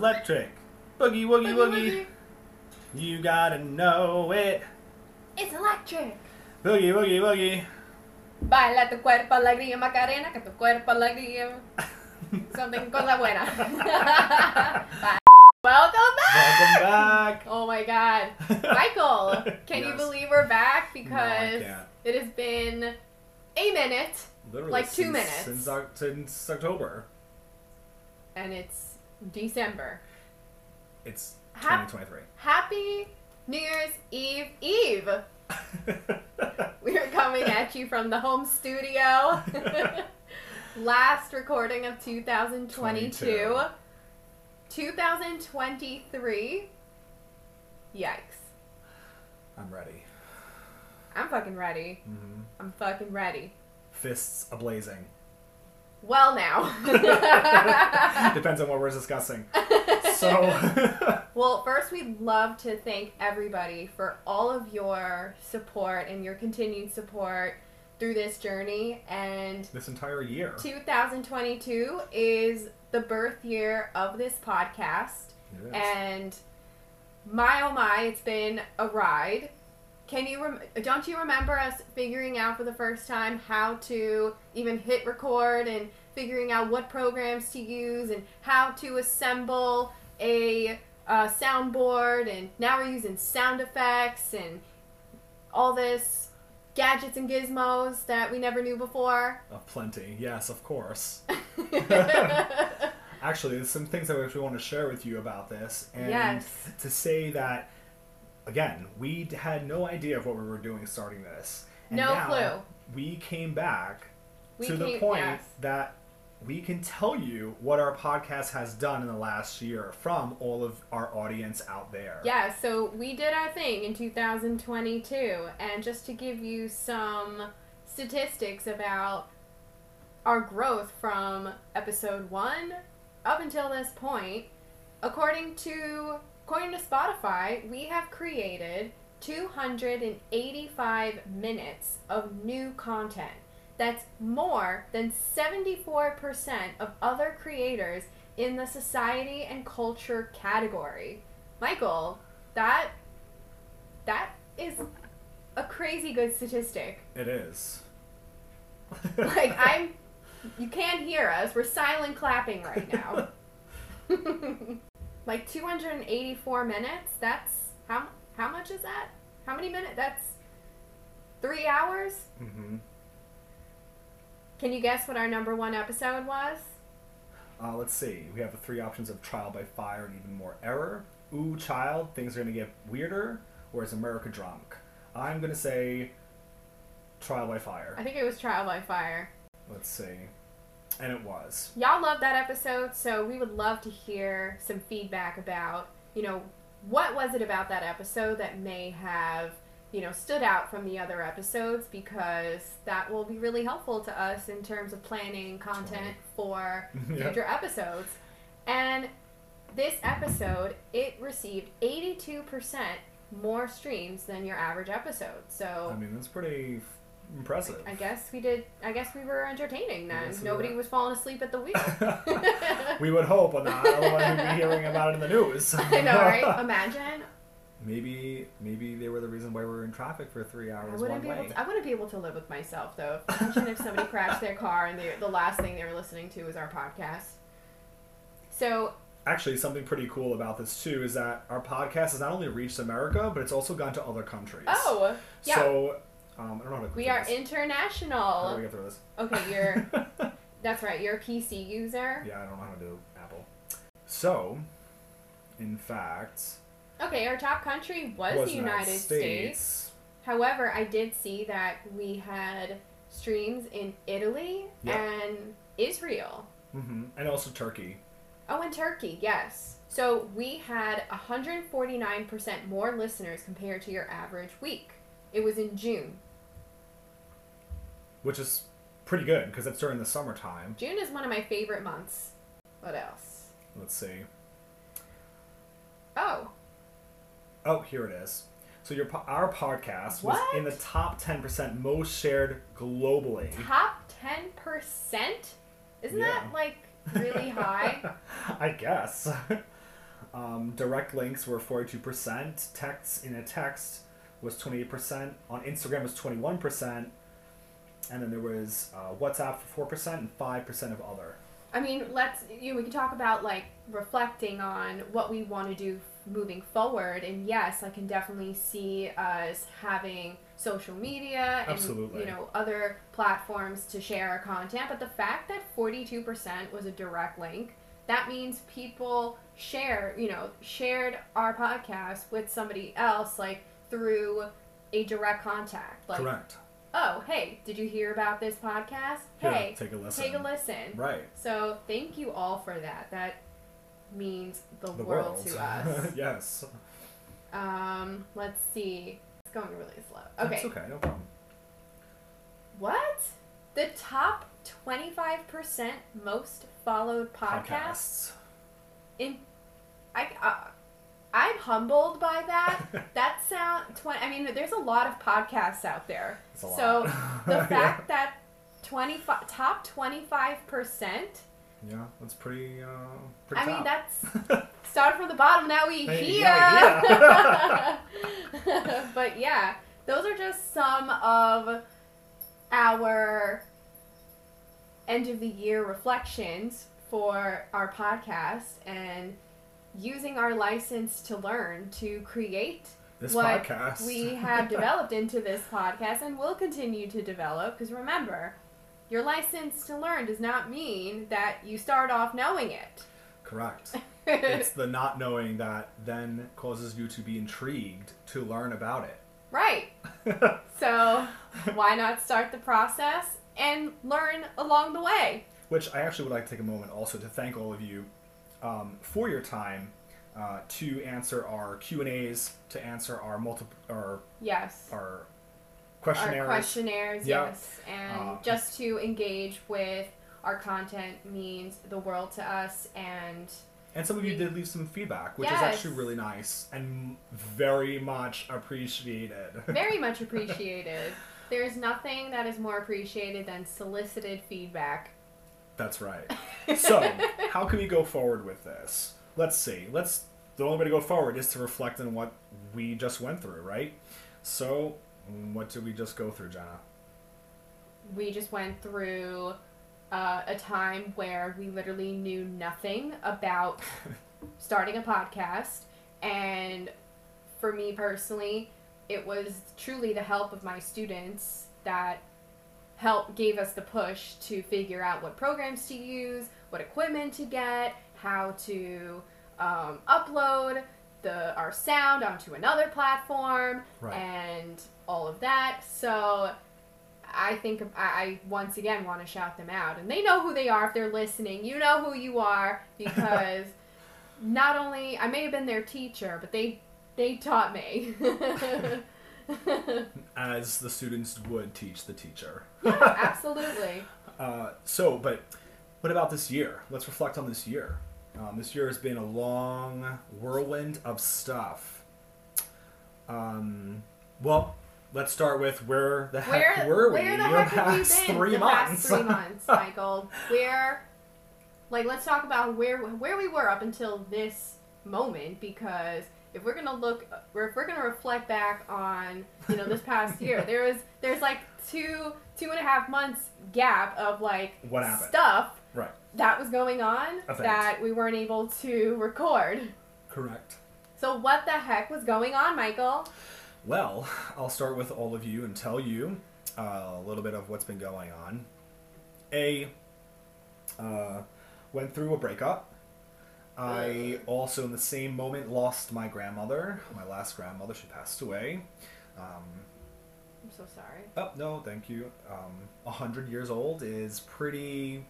It's electric. Boogie woogie woogie. You gotta know it. It's electric. Boogie woogie woogie. Baila tu cuerpo alegría Macarena, que tu cuerpo alegría. Something cosa buena. Bye. Welcome back. Welcome back. Oh my god. Michael, can you believe we're back? Because can't. it has been a minute Literally like two since- minutes. since, since October. and it's December. It's Hap- 2023. Happy New Year's Eve Eve! We are coming at you from the home studio. Last recording of 2022. 22. 2023. Yikes. I'm ready. I'm fucking ready. hmm I'm fucking ready. Fists ablazing. Well, now. Depends on what we're discussing. So, well, first, we'd love to thank everybody for all of your support and your continued support through this journey. And this entire year. 2022 is the birth year of this podcast. It is. And my oh my, it's been a ride. Can you rem- don't you remember us figuring out for the first time how to even hit record and figuring out what programs to use and how to assemble a uh, soundboard and now we're using sound effects and all this gadgets and gizmos that we never knew before. Of plenty. Yes, of course. Actually, there's some things that we actually want to share with you about this. And Yes. to say that, again, we had no idea of what we were doing starting this. And No clue. We came back We to the point yes. that we can tell you what our podcast has done in the last year from all of our audience out there. Yeah, so we did our thing in 2022, and just to give you some statistics about our growth from episode one up until this point, according to according to Spotify, we have created 285 minutes of new content. That's more than 74% of other creators in the society and culture category. Michael, that that is a crazy good statistic. It is. Like I'm you can't hear us. We're silent clapping right now. like 284 minutes. That's how how much is that? How many minutes? That's 3 hours? hmm Can you guess what our number 1 episode was? Uh, let's see. We have the three options of trial by fire and even more error. Ooh, child, things are going to get weirder. Or is America drunk? I'm going to say trial by fire. I think it was Trial by Fire. Let's see. And it was. Y'all love that episode, so we would love to hear some feedback about, you know, what was it about that episode that may have, you know, stood out from the other episodes because that will be really helpful to us in terms of planning content for future episodes. And this episode, it received 82% more streams than your average episode. So I mean, that's pretty impressive. I guess we did. I guess we were entertaining then. Yes, we Nobody were. was falling asleep at the wheel. we would hope but not. Otherwise, we'd be hearing about it in the news. I know, right? Imagine. maybe, maybe they were the reason why we were in traffic for three hours I wouldn't one be way. able. To, I wouldn't be able to live with myself though. Imagine if somebody crashed their car and they, the last thing they were listening to was our podcast. So Actually, something pretty cool about this too is that our podcast has not only reached America, but it's also gone to other countries. oh yeah, So, um, I don't know how to. we are this. How do international. we get through this? Okay, you're. That's right. You're a PC user. yeah, I don't know how to do Apple. So, in fact, Okay, our top country was, was the United States. However, I did see that we had streams in Italy Yep. and Israel. Mm hmm and also Turkey. Oh, and Turkey, yes. So we had 149% more listeners compared to your average week. It was in June. Which is pretty good because it's during the summertime. June is one of my favorite months. What else? Let's see. Oh, Oh, here it is. So your our podcast was in the top ten percent most shared globally. top 10%? Isn't Yeah. that like really high? I guess. Um, direct links were 42%. Texts in a text was 28%. On Instagram was 21%. And then there was uh, WhatsApp for 4% and 5% of other. I mean, let's you know, we can talk about like reflecting on what we want to do moving forward. And yes, I can definitely see us having social media and Absolutely. you know other platforms to share our content. But the fact that forty two percent was a direct link, that means people share you know shared our podcast with somebody else like through a direct contact. Like, Correct. Oh hey, did you hear about this podcast? Hey, take a listen. take a listen. Right. So thank you all for that. That means the, The world, world. to us. yes. um, let's see. It's going really slow. Okay. okay, no problem. What? The top twenty five percent most followed podcasts Podcasts. in I uh, I'm humbled by that. that sound twenty. I mean, there's a lot of podcasts out there. So the Yeah. fact that twenty five top twenty five percent. Yeah, that's pretty, uh, pretty I mean, that's Start from the bottom, now we Hey, here. yeah, but yeah, those are just some of our end of the year reflections for our podcast and using our license to learn to create this what podcast. we have developed into this podcast and will continue to develop because remember your license to learn does not mean that you start off knowing it Correct. it's the not knowing that then causes you to be intrigued to learn about it. right so why not start the process and learn along the way Which I actually would like to take a moment also to thank all of you um, for your time uh, to answer our Q and A's, to answer our multiple our yes our questionnaires. our questionnaires Yeah. yes and Uh, just to engage with our content means the world to us and And some of you did leave some feedback, which is actually really nice and very much appreciated. very much appreciated there's nothing that is more appreciated than solicited feedback That's right. So, how can we go forward with this? Let's see. Let's. The only way to go forward is to reflect on what we just went through, right? So, what did we just go through, Jenna? we just went through uh, a time where we literally knew nothing about starting a podcast and for me personally it was truly the help of my students that help gave us the push to figure out what programs to use what equipment to get how to um, upload the our sound onto another platform Right. and all of that so I think I, I once again want to shout them out, and they know who they are if they're listening. You know who you are because not only I may have been their teacher, but they they taught me. As the students would teach the teacher. yeah, absolutely. Uh, so, but what about this year? Let's reflect on this year. Um, this year has been a long whirlwind of stuff. Um, well, let's start with where the heck Where were we where the heck have we past been three the months? past three months, Michael? Where, like, let's talk about where where we were up until this moment because if we're gonna look or if we're gonna reflect back on you know this past year, there was there's like two two and a half months gap of like What happened? stuff Right. that was going on Event. that we weren't able to record. Correct. So what the heck was going on, Michael? Well, I'll start with all of you and tell you uh, a little bit of what's been going on. A uh, went through a breakup. I also, in the same moment, lost my grandmother. My last grandmother, she passed away. Um, I'm so sorry. oh no, thank you. Um, A hundred years old is pretty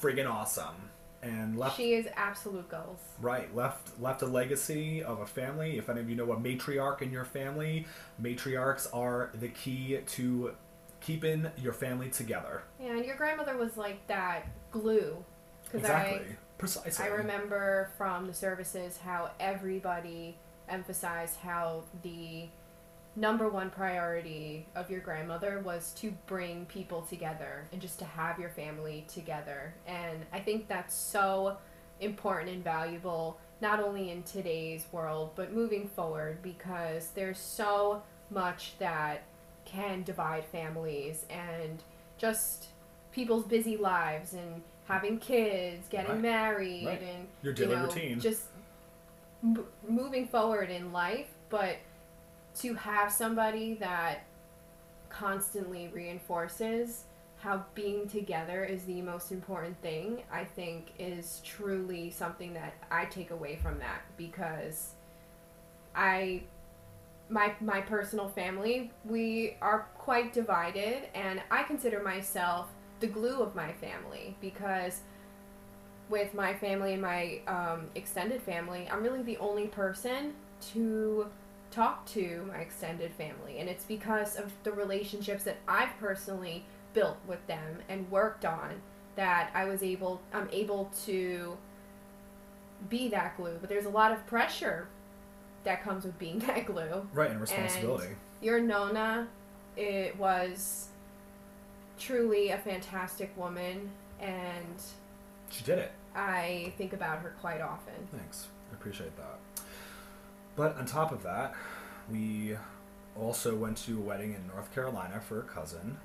friggin' awesome, and left She is absolute goals. Right, left left a legacy of a family. If any of you know a matriarch in your family, matriarchs are the key to keeping your family together. Yeah, and your grandmother was like that glue. Because Exactly, precisely. I remember from the services how everybody emphasized how the number one priority of your grandmother was to bring people together and just to have your family together. And I think that's so important and valuable not only in today's world, but moving forward because there's so much that can divide families and just people's busy lives and having kids, getting Right. married, Right. and Your you know, routine. just m- moving forward in life. But to have somebody that constantly reinforces how being together is the most important thing, I think is truly something that I take away from that because I my my personal family, we are quite divided and I consider myself the glue of my family because with my family and my um, extended family, I'm really the only person to talk to my extended family, and it's because of the relationships that I've personally built with them and worked on that I was able I'm able to be that glue. But there's a lot of pressure that comes with being that glue. right, and responsibility. Your Nona, it was truly a fantastic woman, and she did it. I think about her quite often. Thanks. I appreciate that. But on top of that, we also went to a wedding in North Carolina for a cousin,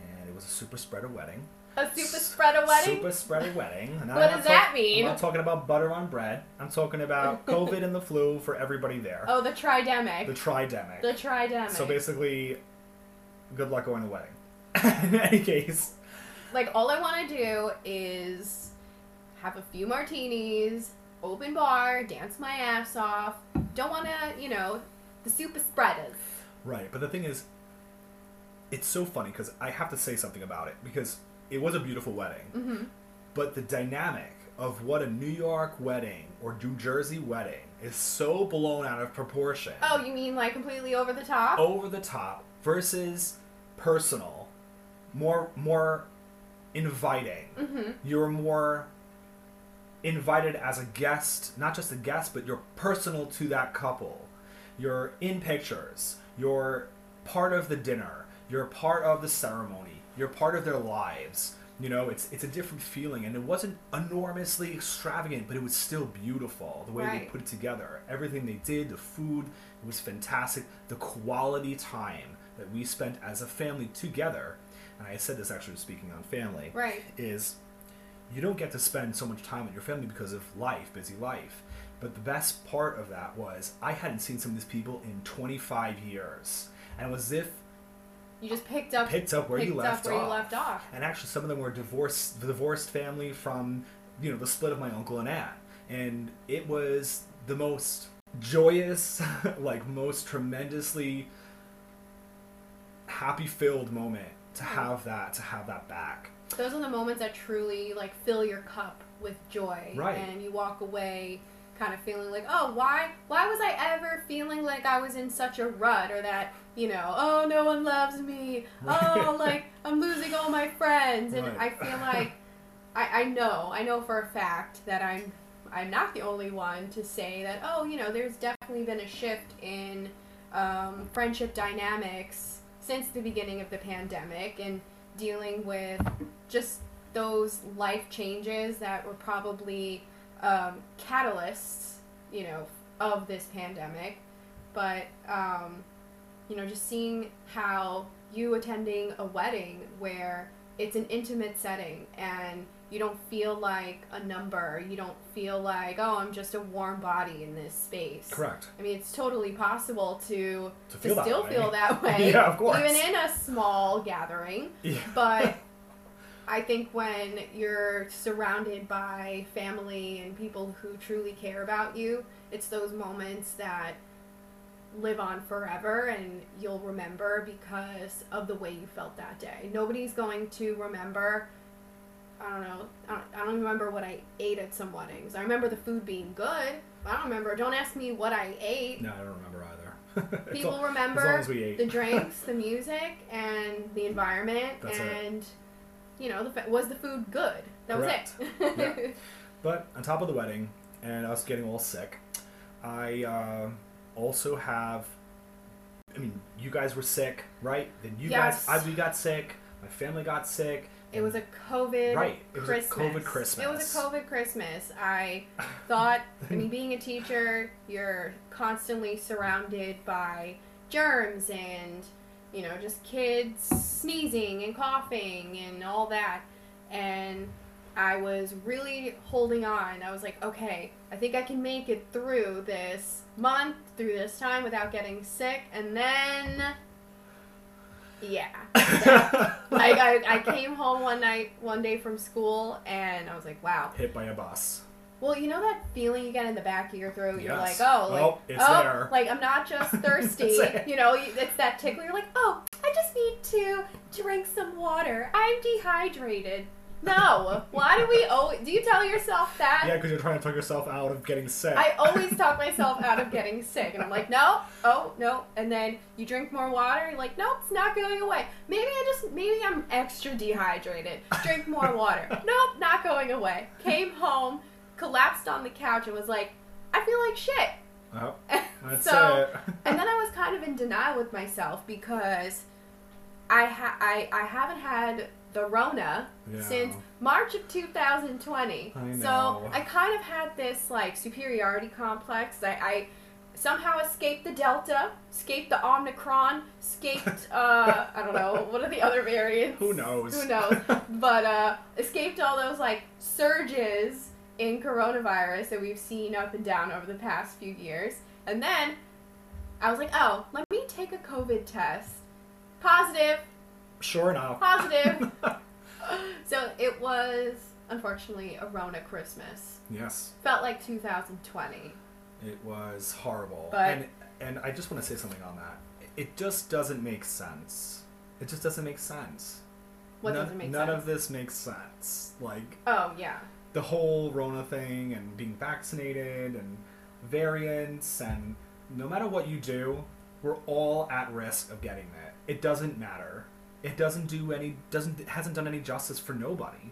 and it was a super spreader wedding. A super spreader wedding? Super spreader wedding. And I'm What does that talk- mean? I'm not talking about butter on bread. I'm talking about COVID and the flu for everybody there. Oh, the tridemic. The tridemic. The tridemic. So basically, good luck going to wedding. in any case, like, all I want to do is have a few martinis, open bar, dance my ass off. Don't want to, you know, the super spreaders. right. But the thing is, it's so funny because I have to say something about it because it was a beautiful wedding. hmm But the dynamic of what a New York wedding or New Jersey wedding is so blown out of proportion. Oh, you mean like completely over the top? Over the top versus personal, more more inviting. Mm-hmm. You're more invited as a guest, not just a guest, but you're personal to that couple. You're in pictures. You're part of the dinner. You're part of the ceremony. You're part of their lives. You know, it's it's a different feeling, and it wasn't enormously extravagant, but it was still beautiful the way they put it together. Everything they did, the food, it was fantastic. The quality time that we spent as a family together, and I said this actually speaking on family, Right. is you don't get to spend so much time with your family because of life, busy life. But the best part of that was I hadn't seen some of these people in 25 years, and it was as if You just picked up picked up where you left up where off. you left off. And actually, some of them were divorced, the divorced family from you know the split of my uncle and aunt, and it was the most joyous, like most tremendously happy filled moment to Hmm. have that to have that back. Those are the moments that truly like fill your cup with joy, Right. and you walk away kind of feeling like, oh, why, why was I ever feeling like I was in such a rut, or that, you know, oh, no one loves me, oh, like I'm losing all my friends, and Right. I feel like, I, I know, I know for a fact that I'm, I'm not the only one to say that, oh, you know, there's definitely been a shift in um, friendship dynamics since the beginning of the pandemic, and dealing with just those life changes that were probably um, catalysts, you know, of this pandemic. But, um, you know, just seeing how you attending a wedding where it's an intimate setting and you don't feel like a number, you don't feel like, oh, I'm just a warm body in this space. Correct. I mean, it's totally possible to, To to feel that still way. feel that way. Yeah, of course. Even in a small gathering. Yeah. But I think when you're surrounded by family and people who truly care about you, it's those moments that live on forever and you'll remember because of the way you felt that day. Nobody's going to remember. I don't know. I don't, I don't remember what I ate at some weddings. I remember the food being good. I don't remember. Don't ask me what I ate. No, I don't remember either. People all- remember as as the drinks, the music, and the environment, That's it. and you know, the was the food good? That Correct. was it. Yeah. But on top of the wedding and us getting all sick, I uh, also have. I mean, you guys were sick, right? Then you Yes. guys, I, we got sick. My family got sick. It was a COVID Right, it was a Christmas. It was a COVID Christmas. I thought, I mean, being a teacher, you're constantly surrounded by germs and, you know, just kids sneezing and coughing and all that. And I was really holding on. I was like, okay, I think I can make it through this month, through this time without getting sick. And then, yeah. I, I, I came home one night, one day from school, and I was like, wow. Hit by a bus. Well, you know that feeling you get in the back of your throat? You're like, oh, like, Oh, it's oh, there. like I'm not just thirsty. You know, it's that tickle. You're like, oh, I just need to drink some water. I'm dehydrated. No. Why do we always, do you tell yourself that? Yeah, because you're trying to talk yourself out of getting sick. I always talk myself out of getting sick, and I'm like, no, oh, no, and then you drink more water, you're like, nope, it's not going away. Maybe I just, maybe I'm extra dehydrated. Drink more water. nope, not going away. Came home, collapsed on the couch, and was like, I feel like shit. Oh, that's so, it. and then I was kind of in denial with myself because I ha- I, I haven't had the Rona Yeah. since March of 2020. I. So I kind of had this like superiority complex. I, I somehow escaped the Delta, escaped the Omicron, escaped uh, I don't know what are the other variants. Who knows? Who knows? but uh, escaped all those like surges in coronavirus that we've seen up and down over the past few years. And then I was like, oh, let me take a COVID test. Positive, Sure enough. positive. so it was unfortunately a Rona Christmas. yes, Felt like 2020. it was horrible. But- and and I just want to say something on that. It just doesn't make sense. It just doesn't make sense. What none, doesn't make none sense? None of this makes sense. Like Oh yeah. the whole Rona thing and being vaccinated and variants and no matter what you do, we're all at risk of getting it. It doesn't matter. It doesn't do any doesn't it hasn't done any justice for nobody.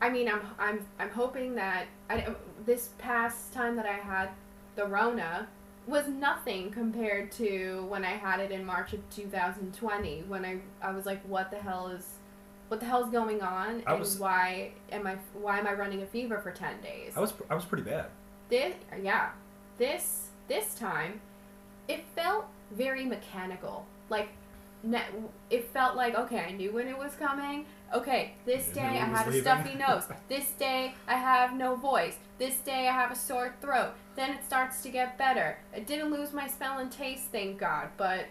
I mean, I'm I'm I'm hoping that I, this past time that I had the Rona was nothing compared to when I had it in March of 2020 when I I was like, what the hell is what the hell's going on I and was- why am I why am I running a fever for 10 days? I was I was pretty bad. this yeah this this time it felt very mechanical like it felt like okay i knew when it was coming okay this day i have a stuffy nose this day i have no voice this day i have a sore throat then it starts to get better i didn't lose my smell and taste thank god but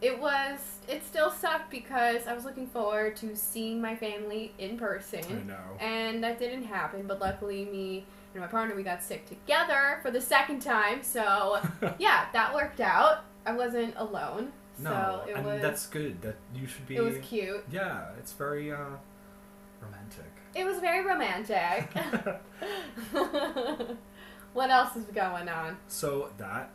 it was it still sucked because i was looking forward to seeing my family in person I know. and that didn't happen. But luckily, me and my partner we got sick together for the second time. So yeah, that worked out. I wasn't alone. No, so it and was that's good. That you should be. it was cute. Yeah, it's very uh, romantic. It was very romantic. what else is going on? So that,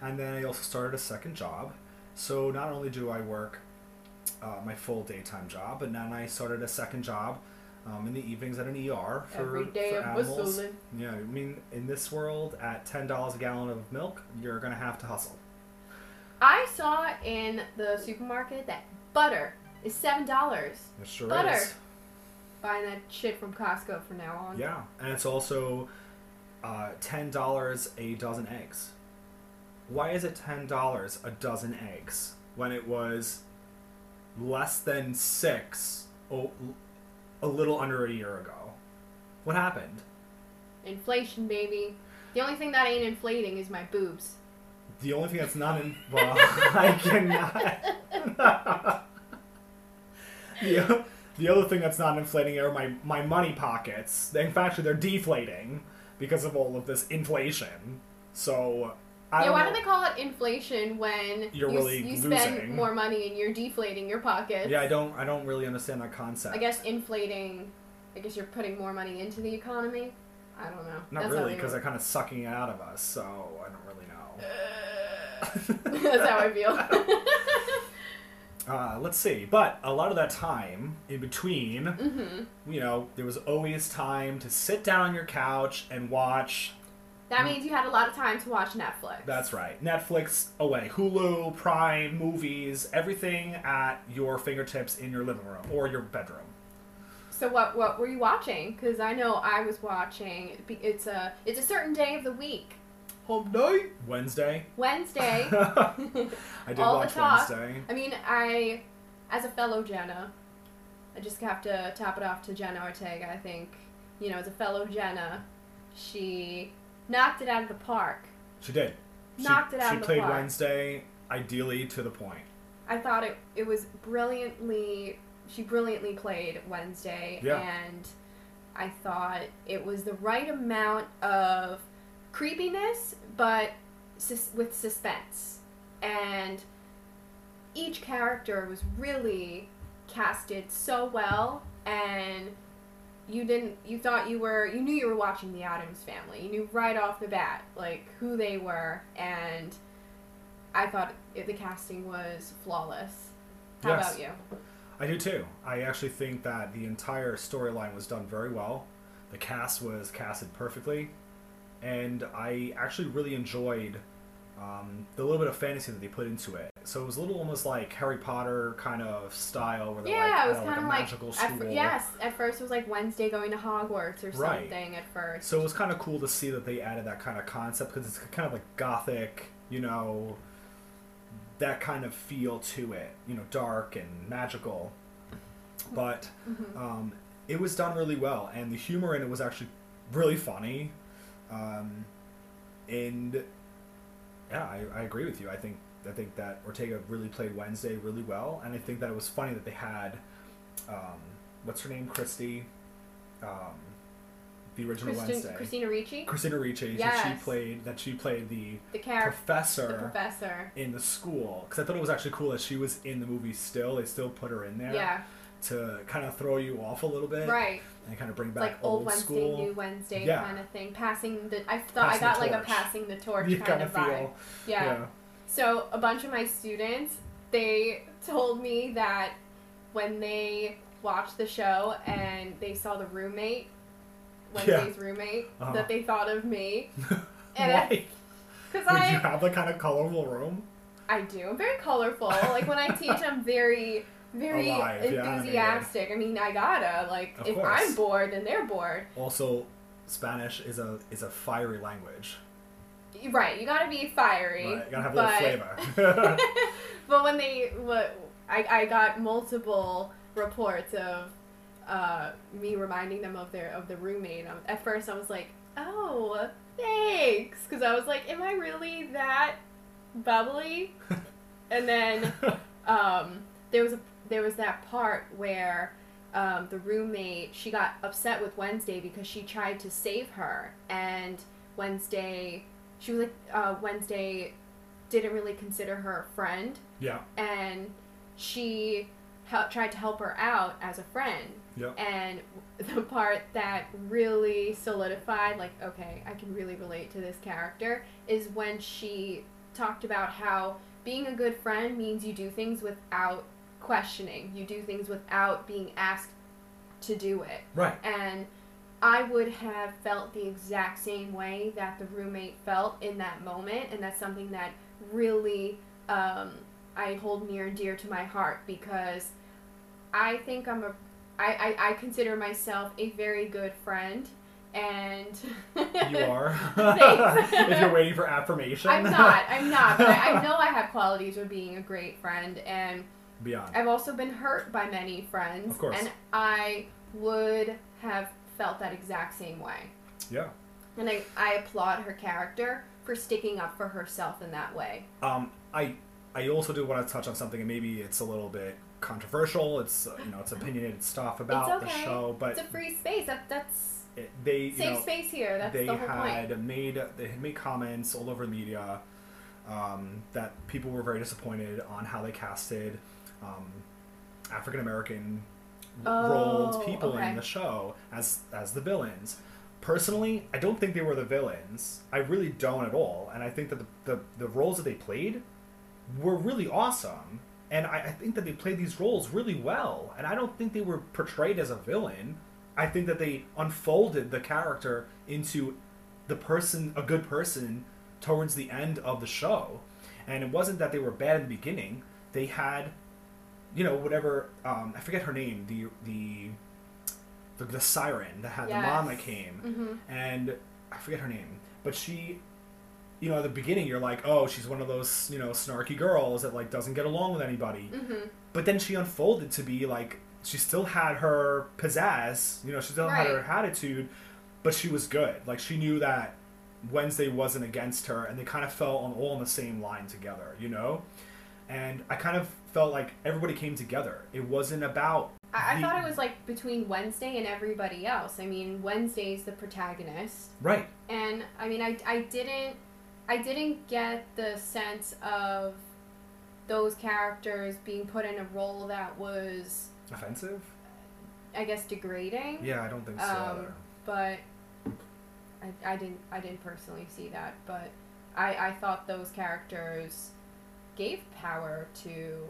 and then I also started a second job. So not only do I work uh, my full daytime job, but then I started a second job um, in the evenings at an ER for, Every day for animals. whistling. Yeah, I mean, in this world, at ten dollars a gallon of milk, you're gonna have to hustle. I saw in the supermarket that butter is seven dollars. It sure Butter. is. Buying that shit from Costco from now on. Yeah, and it's also uh, ten dollars a dozen eggs. Why is it ten dollars a dozen eggs when it was less than six oh, a little under a year ago? What happened? Inflation, baby. The only thing that ain't inflating is my boobs. The only thing that's not in well, I cannot. the, the other thing that's not inflating are my, my money pockets. In fact, they're deflating because of all of this inflation. So I yeah, why know. do they call it inflation when You're you, really you spend losing. more money and you're deflating your pockets? Yeah, I don't I don't really understand that concept. I guess inflating. I guess you're putting more money into the economy. I don't know. not That's really because they're kind of sucking it out of us. So I don't really know. That's how I feel. Uh, let's see. But a lot of that time in between, hmm you know, there was always time to sit down on your couch and watch. That means you had a lot of time to watch Netflix. That's right. Netflix away, Hulu, Prime, movies, everything at your fingertips in your living room or your bedroom. So what what were you watching? Because I know I was watching. It's a it's a certain day of the week. Home night. Wednesday. Wednesday. I did All the watch talk. Wednesday. I mean, I, as a fellow Jenna, I just have to tap it off to Jenna Ortega. I think, you know, as a fellow Jenna, she knocked it out of the park. She did. Knocked she, it out She of the played. Wednesday ideally to the point. I thought it it was brilliantly. She brilliantly played Wednesday, Yeah. and I thought it was the right amount of creepiness, but sus- with suspense, and each character was really casted so well, and you didn't you thought you were you knew you were watching the Addams family. You knew right off the bat like who they were and I thought it, the casting was flawless. How Yes. about you? I do too. I actually think that the entire storyline was done very well. The cast was casted perfectly, and I actually really enjoyed um, the little bit of fantasy that they put into it. So it was a little almost like Harry Potter kind of style, where they're Yeah, like, it was kind like of a like magical at school. fir- yes. At first, it was like Wednesday going to Hogwarts or Right. something. At first, So it was kind of cool to see that they added that kind of concept because it's kind of like gothic, you know, that kind of feel to it, you know, dark and magical. But Mhm. um, it was done really well, and the humor in it was actually really funny. Um, and yeah, I, I agree with you. I think I think that Ortega really played Wednesday really well, and I think that it was funny that they had um, what's her name, Christy, um, the original Wednesday. Christina Ricci, Christina Ricci. that Yes. she played that she played the the character, professor the professor. in the school because I thought it was actually cool that she was in the movie still. They still put her in there Yeah, to kind of throw you off a little bit right. And kind of bring back like old, Wednesday, school. new Wednesday Yeah. kind of thing. Passing the, I thought Passing I got like a passing the torch you kind of vibe. feel yeah. So a bunch of my students, they told me that when they watched the show and they saw the roommate, Wednesday's roommate, Uh-huh. that they thought of me. And Why? Because I, you have the kind of colorful room? I do. I'm very colorful. like when I teach, I'm very, very Alive, yeah, enthusiastic. I mean, I gotta like Of if course. I'm bored, then they're bored. Also, Spanish is a is a fiery language. Right, you gotta be fiery. Right, you gotta have a but, little flavor. but when they what I, I got multiple reports of uh, me reminding them of their of the roommate. Um, At first, I was like, "Oh, thanks," because I was like, "Am I really that bubbly?" and then um, there was a there was that part where um, the roommate she got upset with Wednesday because she tried to save her, and Wednesday she was like uh, Wednesday didn't really consider her a friend, yeah, and she hel- tried to help her out as a friend. yeah. And the part that really solidified, like, okay, I can really relate to this character, is when she talked about how being a good friend means you do things without questioning. You do things without being asked to do it. Right. And I would have felt the exact same way that the roommate felt in that moment, and that's something that really um, I hold near and dear to my heart because I think I'm a I, I, I consider myself a very good friend, and You are. If you're waiting for affirmation. I'm not. I'm not. But I, I know I have qualities of being a great friend, and Beyond. I've also been hurt by many friends, Of course. and I would have felt that exact same way. Yeah. And I, I applaud her character for sticking up for herself in that way. Um, I I also do want to touch on something, and maybe it's a little bit controversial. It's uh, you know it's opinionated stuff about okay. the show, but it's a free space. That that's it, they you safe know, space here. That's they the whole had point. made they had made comments all over the media um, that people were very disappointed on how they casted um, African American Oh, rolled people okay. in the show as as the villains. Personally, I don't think they were the villains. I really don't at all, and I think that the the, the roles that they played were really awesome. And I, I think that they played these roles really well. And I don't think they were portrayed as a villain. I think that they unfolded the character into the person, a good person, towards the end of the show. And it wasn't that they were bad in the beginning. They had, you know, whatever. Um, I forget her name. The the the, the siren that had Yes. the mom that came, hmm and I forget her name, but she, you know, at the beginning you're like, oh, she's one of those you know snarky girls that like doesn't get along with anybody, hmm but then she unfolded to be like she still had her pizzazz, you know, she still had her attitude, but she was good. Like she knew that Wednesday wasn't against her, and they kind of fell on all on the same line together, you know. And I kind of felt like everybody came together. It wasn't about I, I the- thought it was like between Wednesday and everybody else. I mean, Wednesday's the protagonist, right. and I mean, I, I didn't I didn't get the sense of those characters being put in a role that was, Offensive? I guess, degrading. Yeah, I don't think so. Um, but I, I didn't I didn't personally see that, but I, I thought those characters gave power to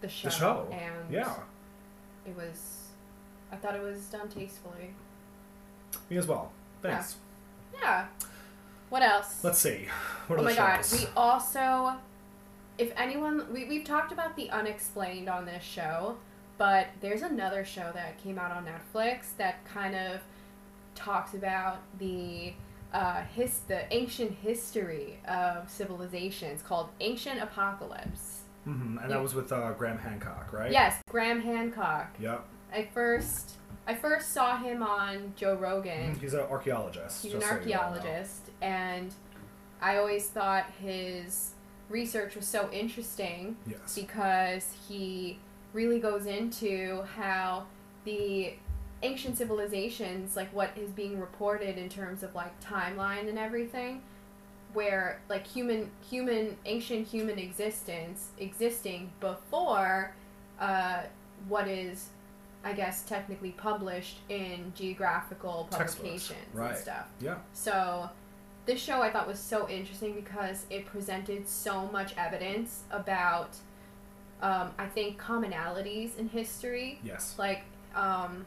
the show. The show. and Yeah, it was I thought it was done tastefully. me as well. Thanks. Yeah. What else? Let's see. What oh my the god. We also if anyone we, we've talked about the unexplained on this show, but there's another show that came out on Netflix that kind of talks about the uh, his the ancient history of civilizations called Ancient Apocalypse. Hmm And that was with uh, Graham Hancock, right? Yes, Graham Hancock. Yep. I first I first saw him on Joe Rogan. Mhm. He's an archaeologist. He's an just so you know. archaeologist, and I always thought his research was so interesting Yes. because he really goes into how the ancient civilizations, like what is being reported in terms of like timeline and everything, where like human human ancient human existence existing before uh, what is I guess technically published in geographical publications right. and stuff. Yeah. So this show I thought was so interesting because it presented so much evidence about um, I think commonalities in history. Yes. Like um,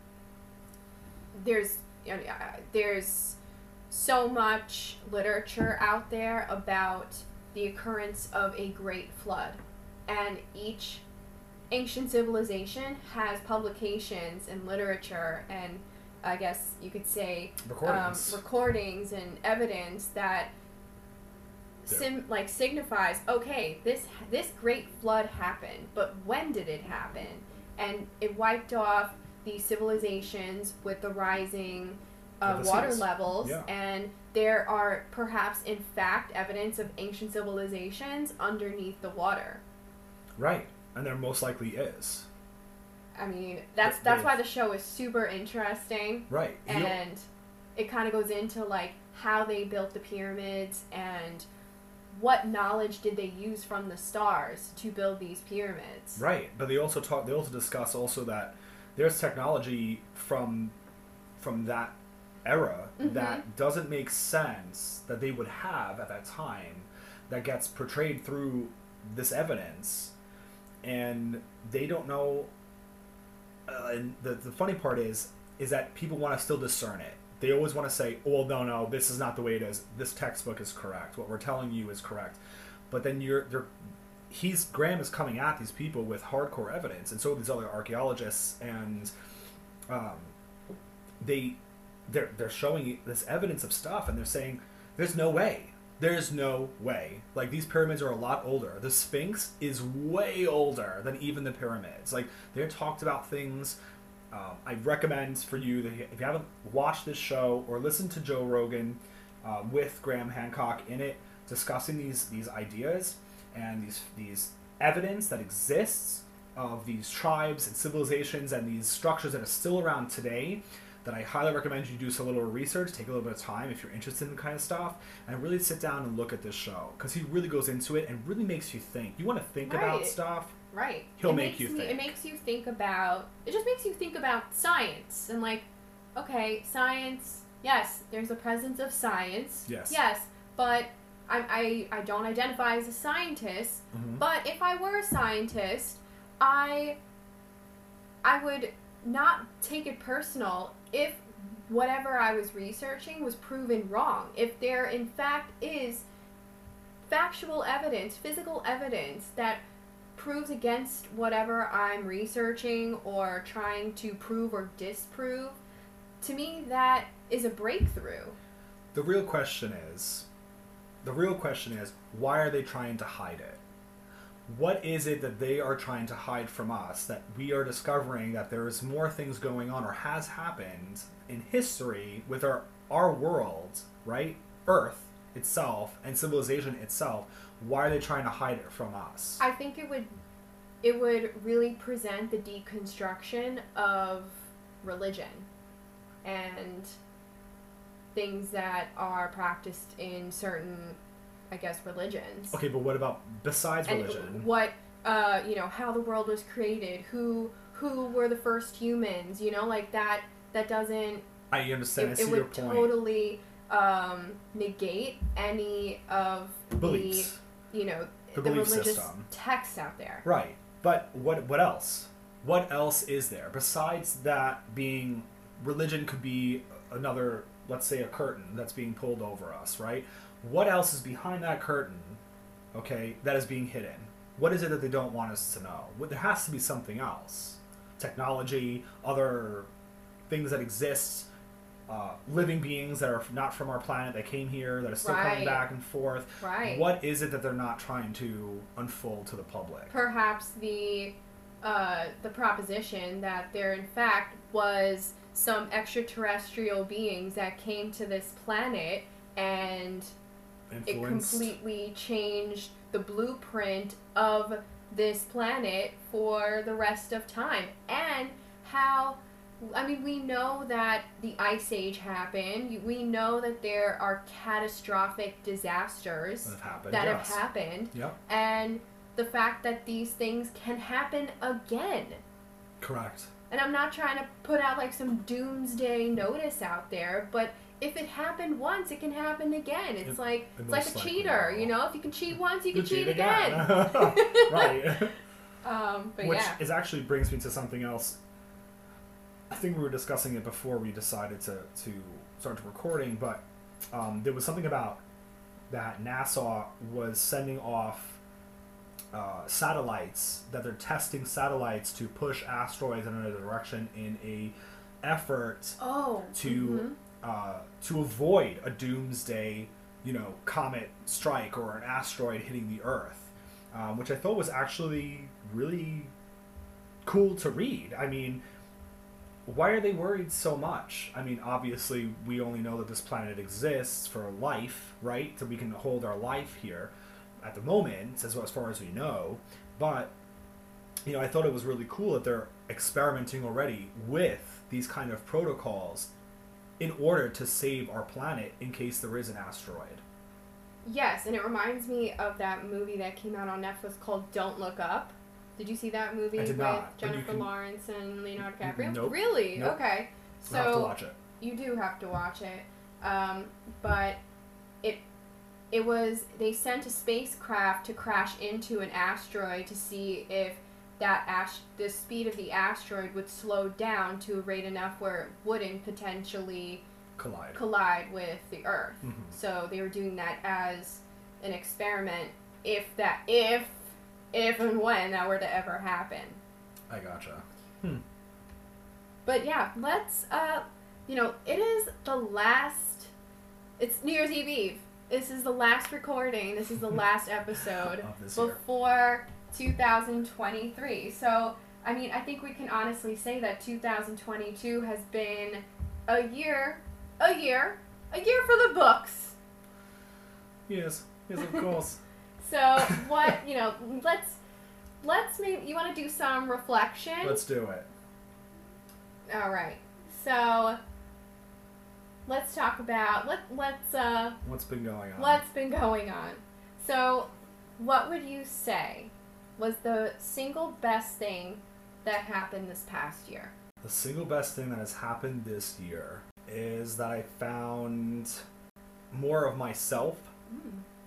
there's you know, there's so much literature out there about the occurrence of a great flood, and each ancient civilization has publications and literature and I guess you could say Recordings. um, recordings. and evidence that sim like signifies okay this this great flood happened but when did it happen? And it wiped off these civilizations with the rising uh, water seas. levels Yeah. and there are perhaps in fact evidence of ancient civilizations underneath the water right. And there most likely is. i mean that's that's why the show is super interesting Right. And it kind of goes into like how they built the pyramids and what knowledge did they use from the stars to build these pyramids Right, but they also talk. They also discuss also that there's technology from from that era Mhm. that doesn't make sense that they would have at that time that gets portrayed through this evidence, and they don't know. Uh, and the the funny part is is that people want to still discern it. They always want to say, "Oh, no, no, this is not the way it is. This textbook is correct. What we're telling you is correct." But then you're they're he's Graham is coming at these people with hardcore evidence, and so these other archaeologists, and um, they they're they're showing this evidence of stuff, and they're saying there's no way, there's no way. Like these pyramids are a lot older. The Sphinx is way older than even the pyramids. Like they're talked about things. Um, I recommend for you that if you haven't watched this show or listened to Joe Rogan uh, with Graham Hancock in it, discussing these these ideas and these these evidence that exists of these tribes and civilizations and these structures that are still around today that I highly recommend you do some little research, take a little bit of time if you're interested in the kind of stuff, and really sit down and look at this show because he really goes into it and really makes you think. You want to think about stuff, right He'll it make you me- think. it makes you think about it just makes you think about science and like okay science yes there's a presence of science Yes. yes but I, I, I don't identify as a scientist Mhm. But if I were a scientist, I I would not take it personal if whatever I was researching was proven wrong. If there in fact is factual evidence, physical evidence that proves against whatever I'm researching or trying to prove or disprove, to me that is a breakthrough. The real question is, the real question is, why are they trying to hide it? What is it that they are trying to hide from us that we are discovering that there is more things going on or has happened in history with our our world, right? Earth itself and civilization itself. Why are they trying to hide it from us? I think it would it would really present the deconstruction of religion and things that are practiced in certain I guess religions. Okay, but what about besides and religion? what uh, you know, how the world was created, who who were the first humans, you know, like that that doesn't I understand. I it, see it your would point. totally um, negate any of Beliefs. the you know The the, religious system. texts out there. Right. But what what else? What else is there besides that being religion could be another let's say a curtain that's being pulled over us, right? What else is behind that curtain? Okay, that is being hidden. What is it that they don't want us to know? Well, there has to be something else. Technology, other things that exist, uh, living beings that are not from our planet that came here that are still coming back and forth. Right. What is it that they're not trying to unfold to the public? Perhaps the uh, the proposition that there in fact was some extraterrestrial beings that came to this planet and it completely changed the blueprint of this planet for the rest of time and how I mean we know that the ice age happened we know that there are catastrophic disasters that have happened. that yes. have happened Yep, and the fact that these things can happen again correct. and I'm not trying to put out like some doomsday notice out there, but if it happened once, it can happen again. It's It- like it's like a cheater, you know. If you can cheat once, you can cheat, cheat again. right. Um, but Which yeah, is actually brings me to something else. I think we were discussing it before we decided to, to start recording, but um, there was something about that NASA was sending off uh, satellites that they're testing satellites to push asteroids in another direction in a effort oh, to uh, to avoid a doomsday, you know, comet strike or an asteroid hitting the Earth, um, which I thought was actually really cool to read. I mean, why are they worried so much? I mean, obviously, we only know that this planet exists for life, right? So we can hold our life here at the moment, as, as far as we know. But, you know, I thought it was really cool that they're experimenting already with these kind of protocols in order to save our planet in case there is an asteroid. yes, and it reminds me of that movie that came out on Netflix called Don't Look Up. Did you see that movie with not, Jennifer can- Lawrence and Leonardo DiCaprio? Nope. Really? Nope. Okay. So have to watch it. you do have to watch it. Um, but it it was they sent a spacecraft to crash into an asteroid to see if that ast- the speed of the asteroid would slow down to a rate enough where it wouldn't potentially Collide. collide with the Earth. Mhm. So they were doing that as an experiment. If that if if and when that were to ever happen. I gotcha. But yeah, let's uh you know, it is the last it's New Year's Eve Eve. This is the last recording. This is the last episode Of this year. before 2023. So, I mean, I think we can honestly say that 2022 has been a year, a year, a year for the books. Yes. Yes, of course. So, what, you know, let's let's maybe you want to do some reflection? Let's do it. All right. So, let's talk about let let's uh What's been going on? what's been going on. So, what would you say was the single best thing that happened this past year? The single best thing that has happened this year is that I found more of myself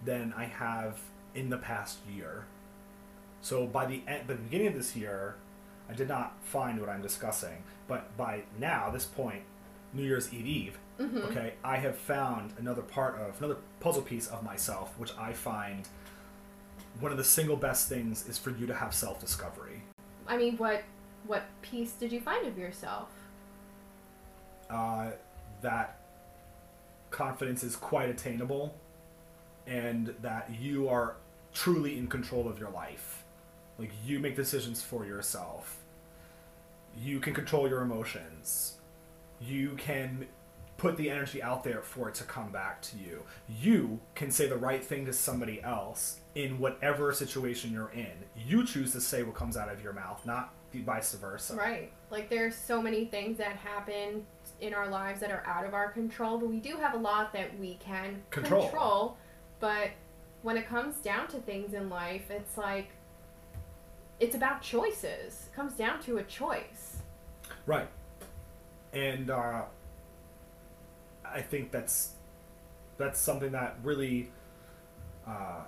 than I have in the past year. So by the end, by the beginning of this year, I did not find what I'm discussing. But by now, this point, New Year's Eve Eve, Mhm. okay, I have found another part of another puzzle piece of myself, which I find one of the single best things is for you to have self discovery. I mean, what what piece did you find of yourself? Uh, that confidence is quite attainable, and that you are truly in control of your life. Like you make decisions for yourself. You can control your emotions. You can put the energy out there for it to come back to you. You can say the right thing to somebody else in whatever situation you're in. You choose to say what comes out of your mouth, not vice versa. Right. Like there's so many things that happen in our lives that are out of our control, but we do have a lot that we can Control. control. But when it comes down to things in life, it's like it's about choices. It comes down to a choice. Right. And uh, I think that's that's something that really uh,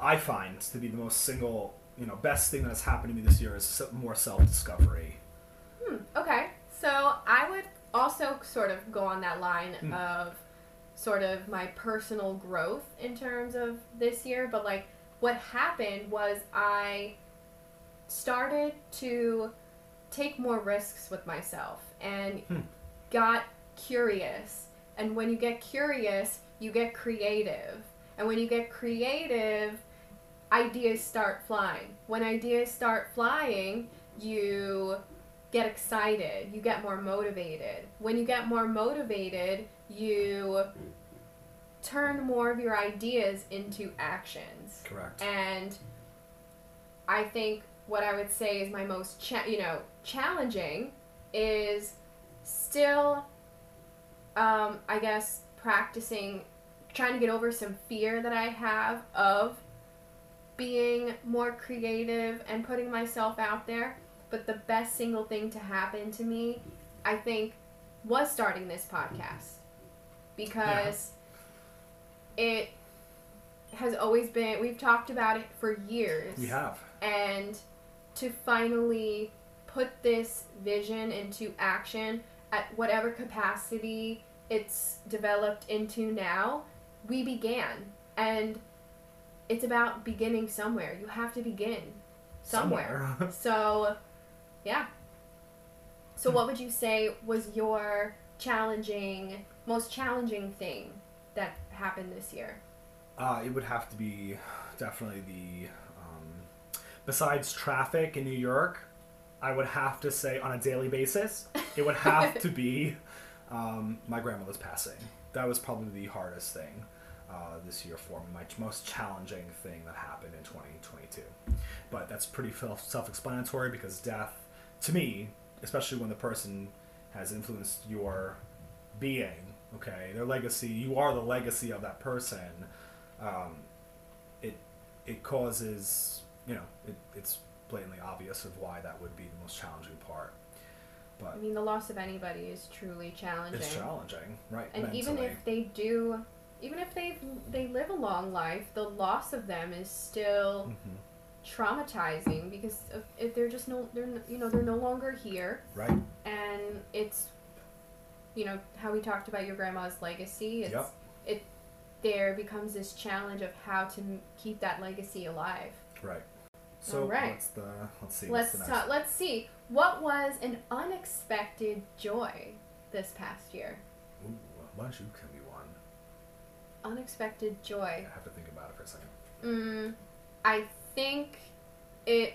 I find to be the most single, you know, best thing that's happened to me this year is more self discovery. Hmm. Okay. So I would also sort of go on that line Hmm. of sort of my personal growth in terms of this year, but like what happened was I started to take more risks with myself and Hmm. got curious. And when you get curious, you get creative. And when you get creative, ideas start flying. When ideas start flying, you get excited, you get more motivated. When you get more motivated, you turn more of your ideas into actions. Correct. And I think what I would say is my most cha- you know challenging is still um, I guess practicing trying to get over some fear that I have of being more creative and putting myself out there. But the best single thing to happen to me, I think, was starting this podcast because it has always been we've talked about it for years We have. and to finally put this vision into action at whatever capacity it's developed into now, we began. And it's about beginning somewhere. You have to begin somewhere. Somewhere. so, yeah. So, what would you say was your challenging, most challenging thing that happened this year? Uh, it would have to be definitely the. Um, besides traffic in New York, I would have to say on a daily basis, it would have to be um, my grandmother's passing. That was probably the hardest thing uh, this year for me, my most challenging thing that happened in 2022. But that's pretty self explanatory because death, to me, especially when the person has influenced your being, okay, their legacy, you are the legacy of that person um, it it causes you know it, it's blatantly obvious of why that would be the most challenging part but I mean, the loss of anybody is truly challenging. it's challenging right and even if they do even if they they live a long life the loss of them is still Mhm. traumatizing because of, if they're just no they're you know they're no longer here right and it's you know how we talked about your grandma's legacy it's Yep. it there becomes this challenge of how to keep that legacy alive right so All right. what's the let's see let's what's the next ta- let's see what was an unexpected joy this past year? Ooh, why don't you give me one. Unexpected joy. I have to think about it for a second. Mm, I think it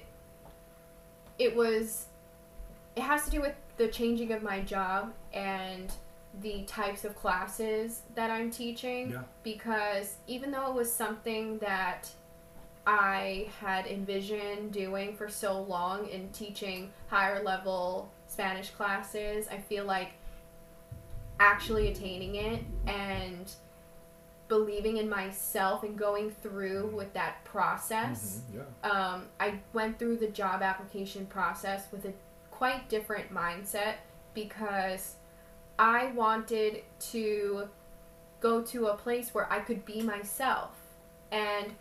it was it has to do with the changing of my job and the types of classes that I'm teaching. Yeah. because even though it was something that I had envisioned doing for so long in teaching higher level Spanish classes, I feel like actually attaining it and believing in myself and going through with that process. Mhm, yeah Um, I went through the job application process with a quite different mindset because I wanted to go to a place where I could be myself. And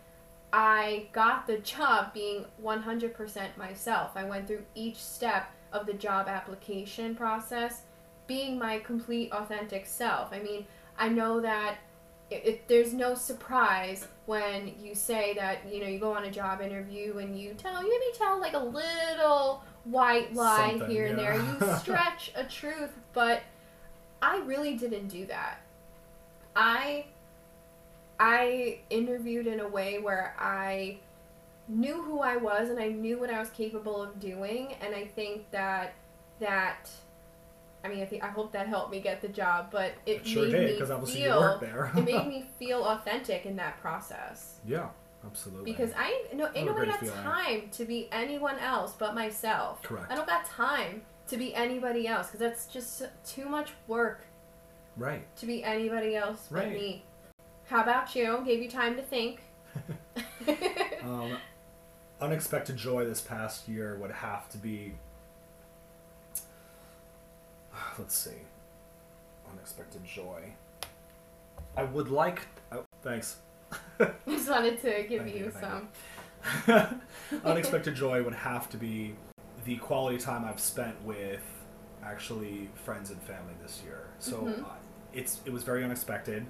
I got the job being 100% myself. I went through each step of the job application process being my complete authentic self. I mean, I know that it, it, there's no surprise when you say that you know you go on a job interview and you tell you maybe tell like a little white lie Something, here and there. You stretch a truth, but I really didn't do that. I I interviewed in a way where I knew who I was and I knew what I was capable of doing and I think that that I mean I think I hope that helped me get the job, but it It sure made did me because obviously you feel worked there. it made me feel authentic in that process. yeah, absolutely. Because I no, ain't nobody got feeling. time to be anyone else but myself. Correct. I don't got time to be anybody else because that's just too much work right. to be anybody else but Right. me. How about you? Gave you time to think. Um, unexpected joy this past year would have to be. Let's see. Unexpected joy. I would like. Oh, thanks. just wanted to give you you, some. Unexpected joy would have to be the quality time I've spent with actually friends and family this year. So Mhm. uh, it's it was very unexpected,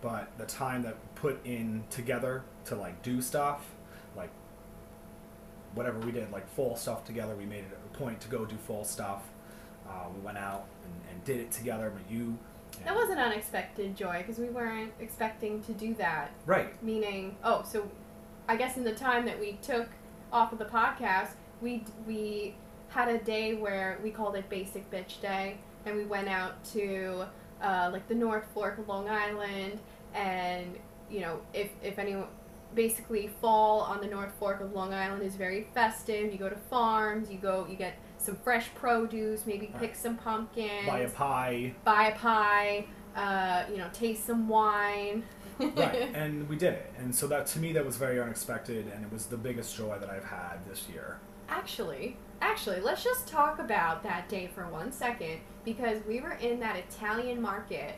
but the time that we put in together to like do stuff, like whatever we did, like full stuff together, we made it a point to go do full stuff. Uh, we went out and, and did it together. But you, That was an unexpected joy because we weren't expecting to do that. right. Meaning, oh, so I guess in the time that we took off of the podcast, we we had a day where we called it Basic Bitch Day, and we went out to uh, like the North Fork of Long Island, and you know, if if anyone. Basically, fall on the North Fork of Long Island is very festive. You go to farms, you go, you get some fresh produce, maybe pick some pumpkins, Buy a pie. buy a pie, uh, you know, taste some wine. right and we did it and so that to me that was very unexpected and it was the biggest joy that i've had this year Actually, actually, let's just talk about that day for one second because we were in that Italian market,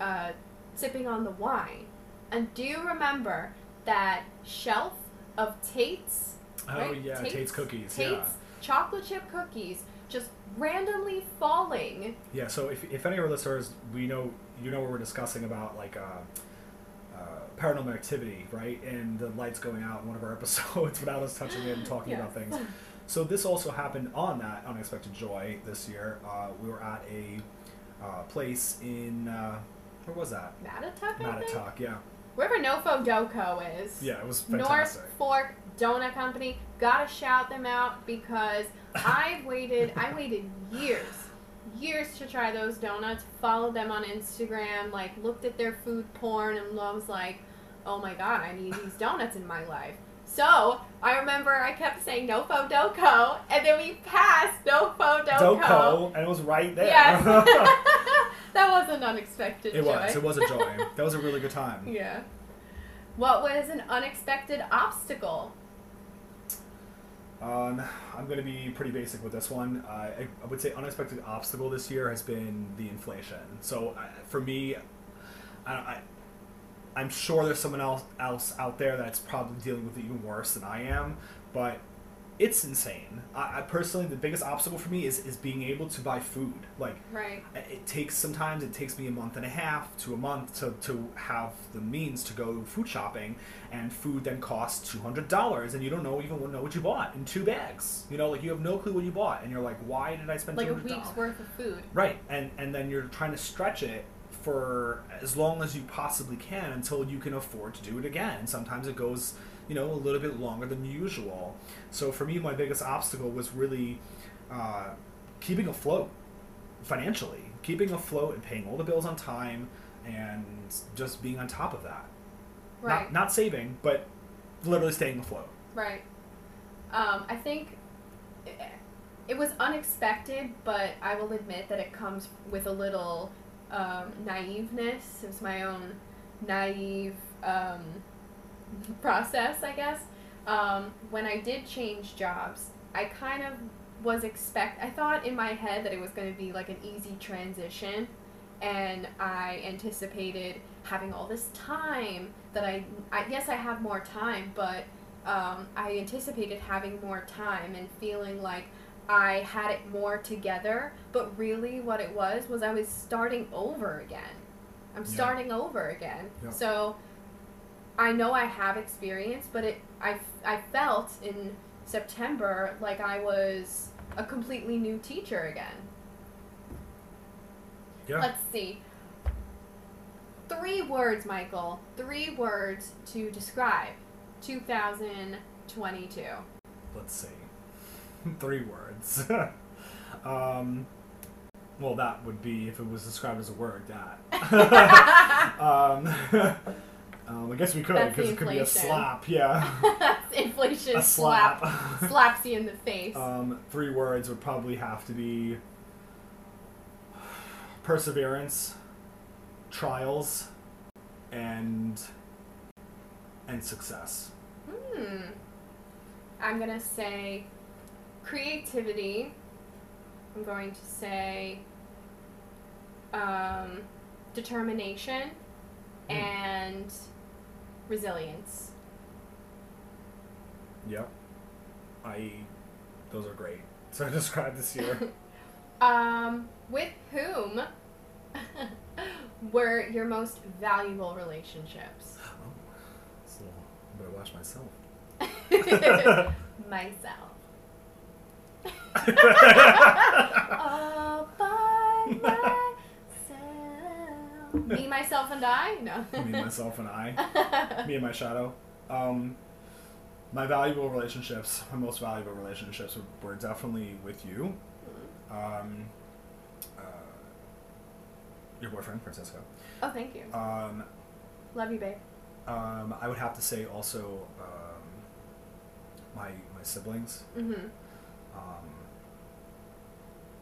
uh, sipping on the wine, and do you remember that shelf of Tate's? oh right? yeah tate's, cookies Tate's chocolate chip cookies just randomly falling. yeah yeah so if, if any of our listeners we know you know what we're discussing about like uh, uh, paranormal activity right and the lights going out in one of our episodes without us touching it and talking Yeah. about things so this also happened on that unexpected joy this year uh, we were at a uh, place in uh, where was that Mattituck? Mattituck, yeah Wherever Nofo Doco is. yeah it was fantastic. North Fork Donut Company. Gotta shout them out because I waited. I waited years, years to try those donuts. Followed them on Instagram. Like looked at their food porn and was like, "Oh my god, I need these donuts in my life." So I remember I kept saying Nofo Doco, and then we passed no Nofo Doco. Doko, and it was right there. Yes, that was an unexpected it joy. was. It was a joy. that was a really good time. Yeah. What was an unexpected obstacle? Um, I'm going to be pretty basic with this one. Uh, I, I would say unexpected obstacle this year has been the inflation. So uh, for me, I, I, I'm sure there's someone else else out there that's probably dealing with it even worse than I am, but it's insane. I, I personally, the biggest obstacle for me is is being able to buy food. Like Right. it takes sometimes it takes me a month and a half to a month to, to have the means to go food shopping and food then costs $200 and you don't know even know what you bought in two bags you know like you have no clue what you bought and you're like why did i spend Like a $200 week's worth of food. right and and then you're trying to stretch it for as long as you possibly can until you can afford to do it again and sometimes it goes you know a little bit longer than usual so for me my biggest obstacle was really uh, keeping afloat financially keeping afloat and paying all the bills on time and just being on top of that Right. not, not saving but literally staying afloat Right. Um, I think it, it was unexpected, but I will admit that it comes with a little um, naiveness. It was my own naive um, process, I guess. Um, when I did change jobs, I kind of was expect. I thought in my head that it was going to be like an easy transition, and I anticipated having all this time that I. I yes, I have more time, but um, I anticipated having more time and feeling like I had it more together. But really, what it was was I was starting over again. I'm Yeah. starting over again. Yeah. So I know I have experience, but it I I felt in September like I was a completely new teacher again. Yeah. Let's see. Three words, Michael. Three words to describe 2022. Let's see. Three words. um, well, that would be if it was described as a word. That. um, um, I guess we could because it could be a slap. Yeah. Inflation a slap. slap. slaps you in the face. um, three words would probably have to be perseverance, trials, and and success. Hmm. I'm gonna say creativity. I'm going to say um, determination Hmm. and resilience. Yep. I. Those are great. So I described this year. Um, with whom were your most valuable relationships? Oh, so I better watch myself. Myself. All by myself. Me, myself, and I? No. Me, myself, and I. Me and my shadow. Um, my valuable relationships, my most valuable relationships were, were definitely with you. Um, uh, your boyfriend, Francisco. oh, thank you. Um, Love you, babe. um, I would have to say also um, my my siblings. Mm-hmm. um,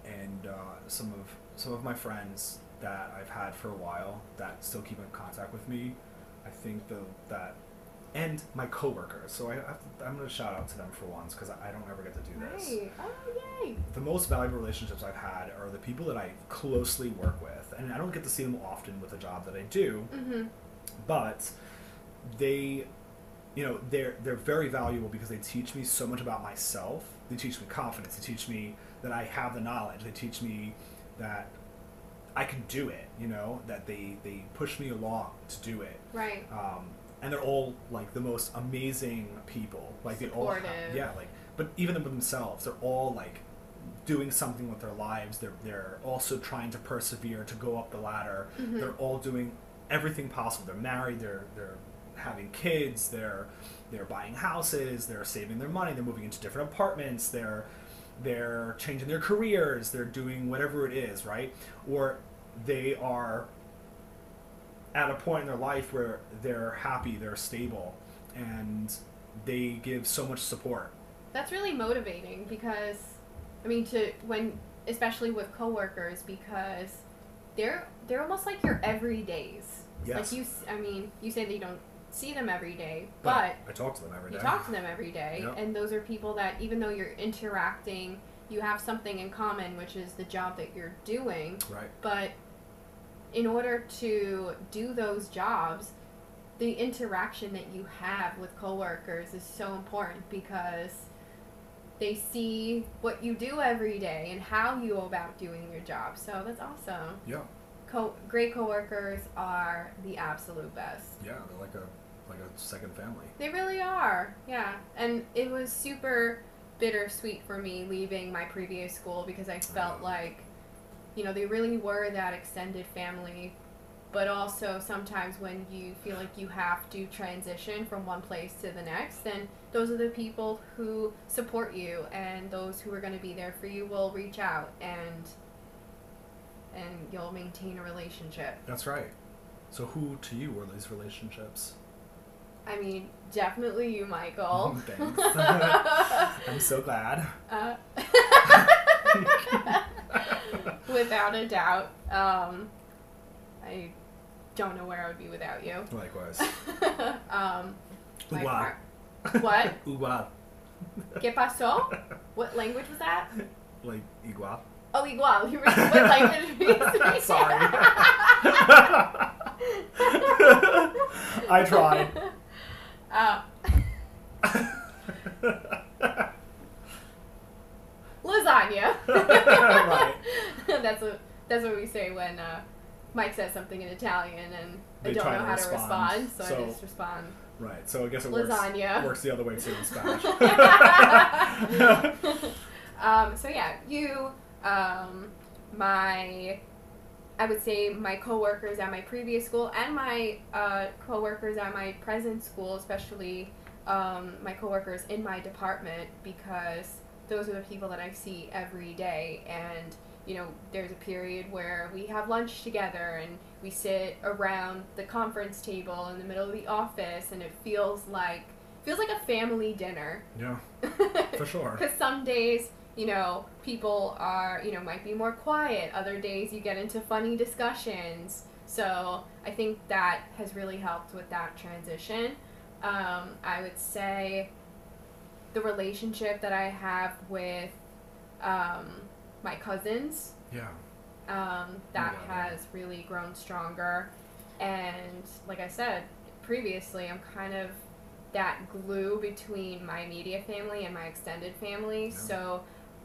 and uh, some of some of my friends that I've had for a while that still keep in contact with me. I think the that and my coworkers. So I have to, I'm going to shout out to them for once because I don't ever get to do this. Right. Oh, yay. The most valuable relationships I've had are the people that I closely work with, and I don't get to see them often with the job that I do Mm-hmm. but they you know they're they're very valuable because they teach me so much about myself they teach me confidence they teach me that i have the knowledge. They teach me that i can do it you know that they they push me along to do it. Right. um, and they're all like the most amazing people. Like they all have, yeah like but even themselves they're all like doing something with their lives. They're they're also trying to persevere to go up the ladder. Mhm. they're all doing everything possible. They're married they're they're having kids they're they're buying houses they're saving their money they're moving into different apartments they're they're changing their careers they're doing whatever it is right or they are at a point in their life where they're happy, they're stable, and they give so much support. That's really motivating because, I mean, to when especially with coworkers because they're they're almost like your everydays. Yes. Like you, I mean, you say that you don't see them every day, but I talk to them every day. you talk to them every day, Yep. and those are people that even though you're interacting, you have something in common, which is the job that you're doing. Right. But in order to do those jobs, the interaction that you have with coworkers is so important because they see what you do every day and how you go about doing your job. So that's awesome. Yeah. Co- great coworkers are the absolute best. Yeah. They're like a like a second family. They really are. Yeah. And it was super bittersweet for me leaving my previous school because I felt like, you know, they really were that extended family. But also sometimes when you feel like you have to transition from one place to the next, then those are the people who support you and those who are going to be there for you will reach out and and you'll maintain a relationship. That's right. So who to you were these relationships? I mean, definitely you, Michael. Thanks. I'm so glad. Uh, without a doubt. Um, I don't know where I would be without you. Likewise. um, par- what? Igual. ¿Qué pasó? What language was that? Like igual. Oh, igual. You were, what language were you? Sorry. I tried. Uh, lasagna. Right. that's what that's what we say when uh, Mike says something in Italian and They I don't know to how to respond, respond, so, so- I just respond. Right. So I guess it Lasagna. works works the other way too in Spanish. um, so yeah, you, um, my, I would say my coworkers at my previous school and my uh, coworkers at my present school, especially um, my coworkers in my department, because those are the people that I see every day. And you know, there's a period where we have lunch together and we sit around the conference table in the middle of the office, and it feels like feels like a family dinner. yeah, for sure. Because some days, you know, people are, you know, might be more quiet. Other days, you get into funny discussions. So I think that has really helped with that transition. Um, I would say the relationship that I have with um, my cousins Yeah. um, that Yeah. has really grown stronger. And like I said previously, I'm kind of that glue between my immediate family and my extended family. Yeah. So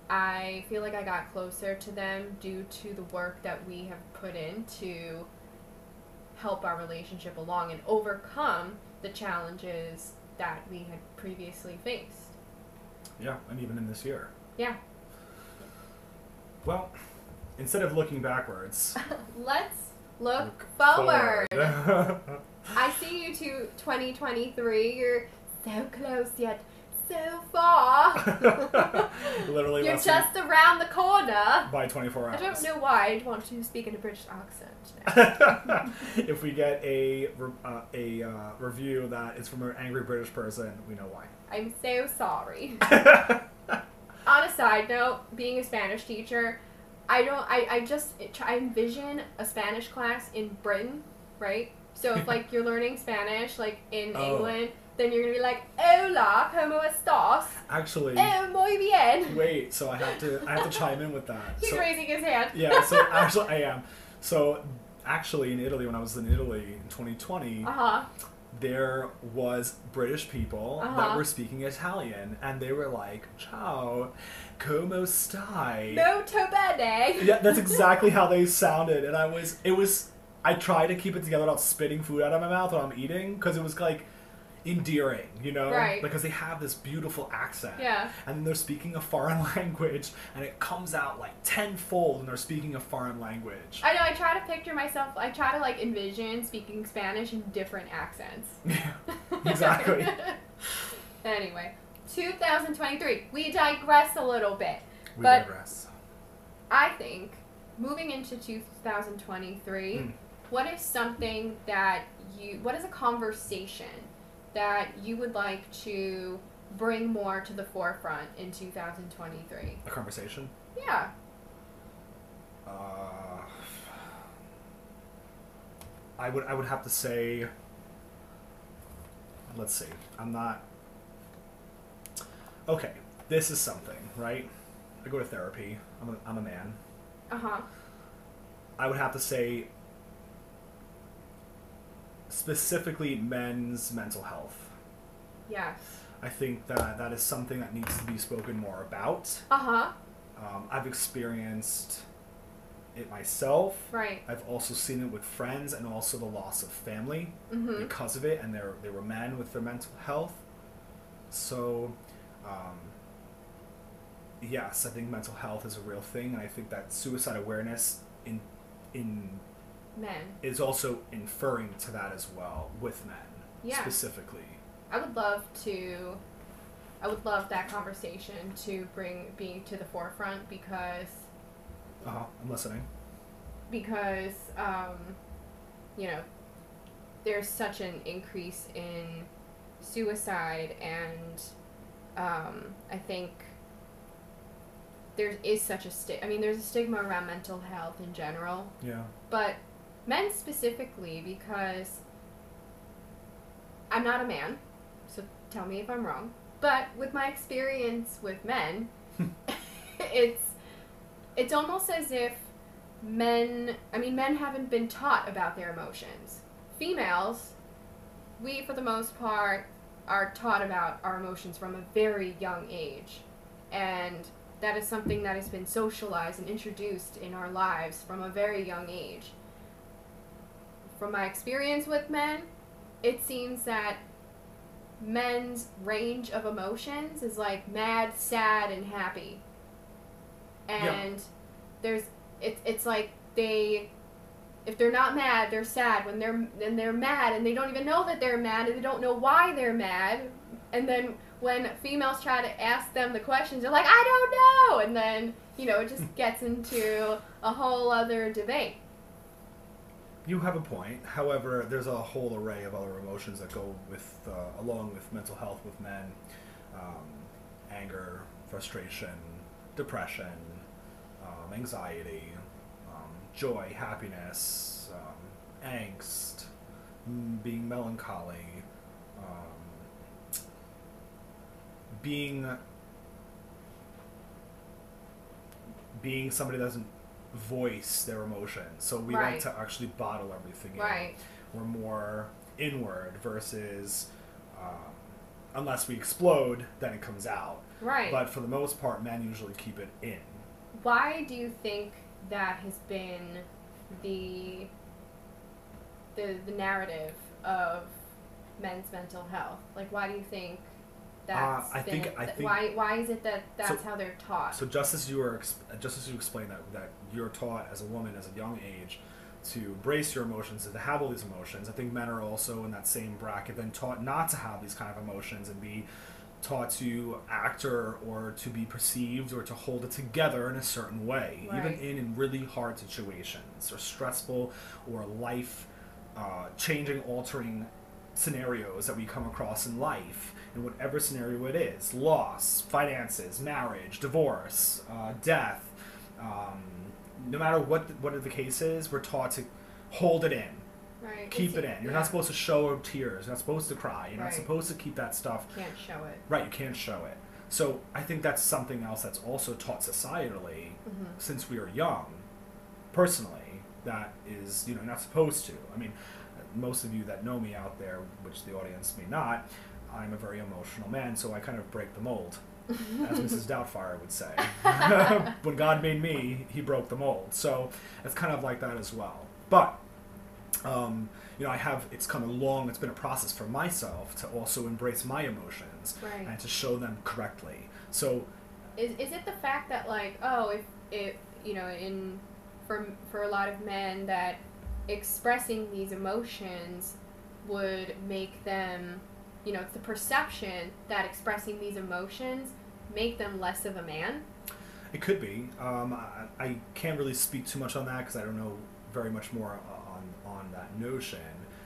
I feel like I got closer to them due to the work that we have put in to help our relationship along and overcome the challenges that we had previously faced. Yeah, and even in this year. Yeah. Well, instead of looking backwards, Let's look, look forward. forward. I see you to 2023. You're so close yet so far. Literally You're just around the corner. by 24 hours. I don't know why I want to speak in a British accent now. if we get a uh, a uh, review that is from an angry British person, we know why. I'm so sorry. On a side note, being a Spanish teacher, I don't. I, I just I envision a Spanish class in Britain, right? So if like you're learning Spanish like in Oh. England, then you're gonna be like, "Hola, cómo estás? Actually, Oh, muy bien." wait. So I have to I have to chime in with that. He's So- raising his hand. yeah. So actually, I am. So actually, in Italy, when I was in Italy in 2020, Uh huh. there was British people that Uh-huh. were speaking Italian, and they were like, "Ciao, come stai?" Molto bene. Yeah, that's exactly how they sounded, and I was, it was, I tried to keep it together without spitting food out of my mouth when I'm eating, because it was like endearing, you know, Right. because they have this beautiful accent, Yeah. and they're speaking a foreign language, and it comes out like tenfold, and they're speaking a foreign language. I know. I try to picture myself. I try to like envision speaking Spanish in different accents. Yeah, exactly. anyway, 2023. We digress a little bit. We But- digress. I think moving into 2023, Mm. what is something that you, what is a conversation that you would like to bring more to the forefront in 2023? A conversation. Yeah. Uh, I would I would have to say. Let's see. I'm not. Okay, this is something, right? I go to therapy. I'm a, I'm a man. Uh huh. I would have to say. Specifically, men's mental health. Yes. I think that that is something that needs to be spoken more about. Uh huh. Um, I've experienced it myself. Right. I've also seen it with friends and also the loss of family Mm-hmm. because of it, and they they were men with their mental health. So, um, yes, I think mental health is a real thing, and I think that suicide awareness in in Men. is also inferring to that as well with men Yeah. specifically. I would love to. I would love that conversation to bring being to the forefront because Uh huh. I'm listening. because um, you know there's such an increase in suicide and um, I think there is such a sti- I mean there's a stigma around mental health in general Yeah. but men specifically because I'm not a man, so tell me if I'm wrong. But with my experience with men, hmm. it's it's almost as if men I mean men haven't been taught about their emotions. Females, we for the most part are taught about our emotions from a very young age. And that is something that has been socialized and introduced in our lives from a very young age. From my experience with men, it seems that men's range of emotions is like mad, sad, and happy. And there's it's it's like they if they're not mad, they're sad. When they're and they're mad and they don't even know that they're mad and they don't know why they're mad. And then when females try to ask them the questions, they're like, I don't know and then, you know, it just gets into a whole other debate. You have a point. However, there's a whole array of other emotions that go with, uh, along with mental health with men um, anger, frustration, depression, um, anxiety, um, joy, happiness, um, angst, mm, being melancholy, um, being being somebody that doesn't voice their emotions. So we like to actually bottle everything in. Right. We're more inward versus um, unless we explode, then it comes out. Right. But for the most part, men usually keep it in. Why do you think that has been the the the narrative of men's mental health? Like, why do you think that's Uh, I think- I think- why why is it that that's So- how they're taught? So just as you were, just as you explained that that you're taught as a woman as a young age to embrace your emotions and to have all these emotions, I think men are also in that same bracket, then taught not to have these kind of emotions and be taught to act or, or to be perceived or to hold it together in a certain way, even in, in really hard situations or stressful or life uh, changing, altering scenarios that we come across in life, in whatever scenario it is loss, finances, marriage, divorce, uh, death. Um, no matter what what the case is, we're taught to hold it in, right. keep It's- it in. You're yeah, not supposed to show tears. You're not supposed to cry. You're Right. not supposed to keep that stuff can't show it. right. You can't show it. So I think that's something else that's also taught societally hmm since we are young, personally, that is, you know, not supposed to. I mean, most of you that know me out there, which the audience may not, I'm a very emotional man, so I kind of break the mold, as Mrs. Doubtfire would say. when God made me, he broke the mold. So it's kind of like that as well. But, um, you know, I have, it's come along, it's been a process for myself to also embrace my emotions Right. and to show them correctly. So Is is it the fact that like oh if if you know in for for a lot of men that expressing these emotions would make them you know it's the perception that expressing these emotions make them less of a man It could be. Um, I, I can't really speak too much on that because I don't know very much more on on that notion.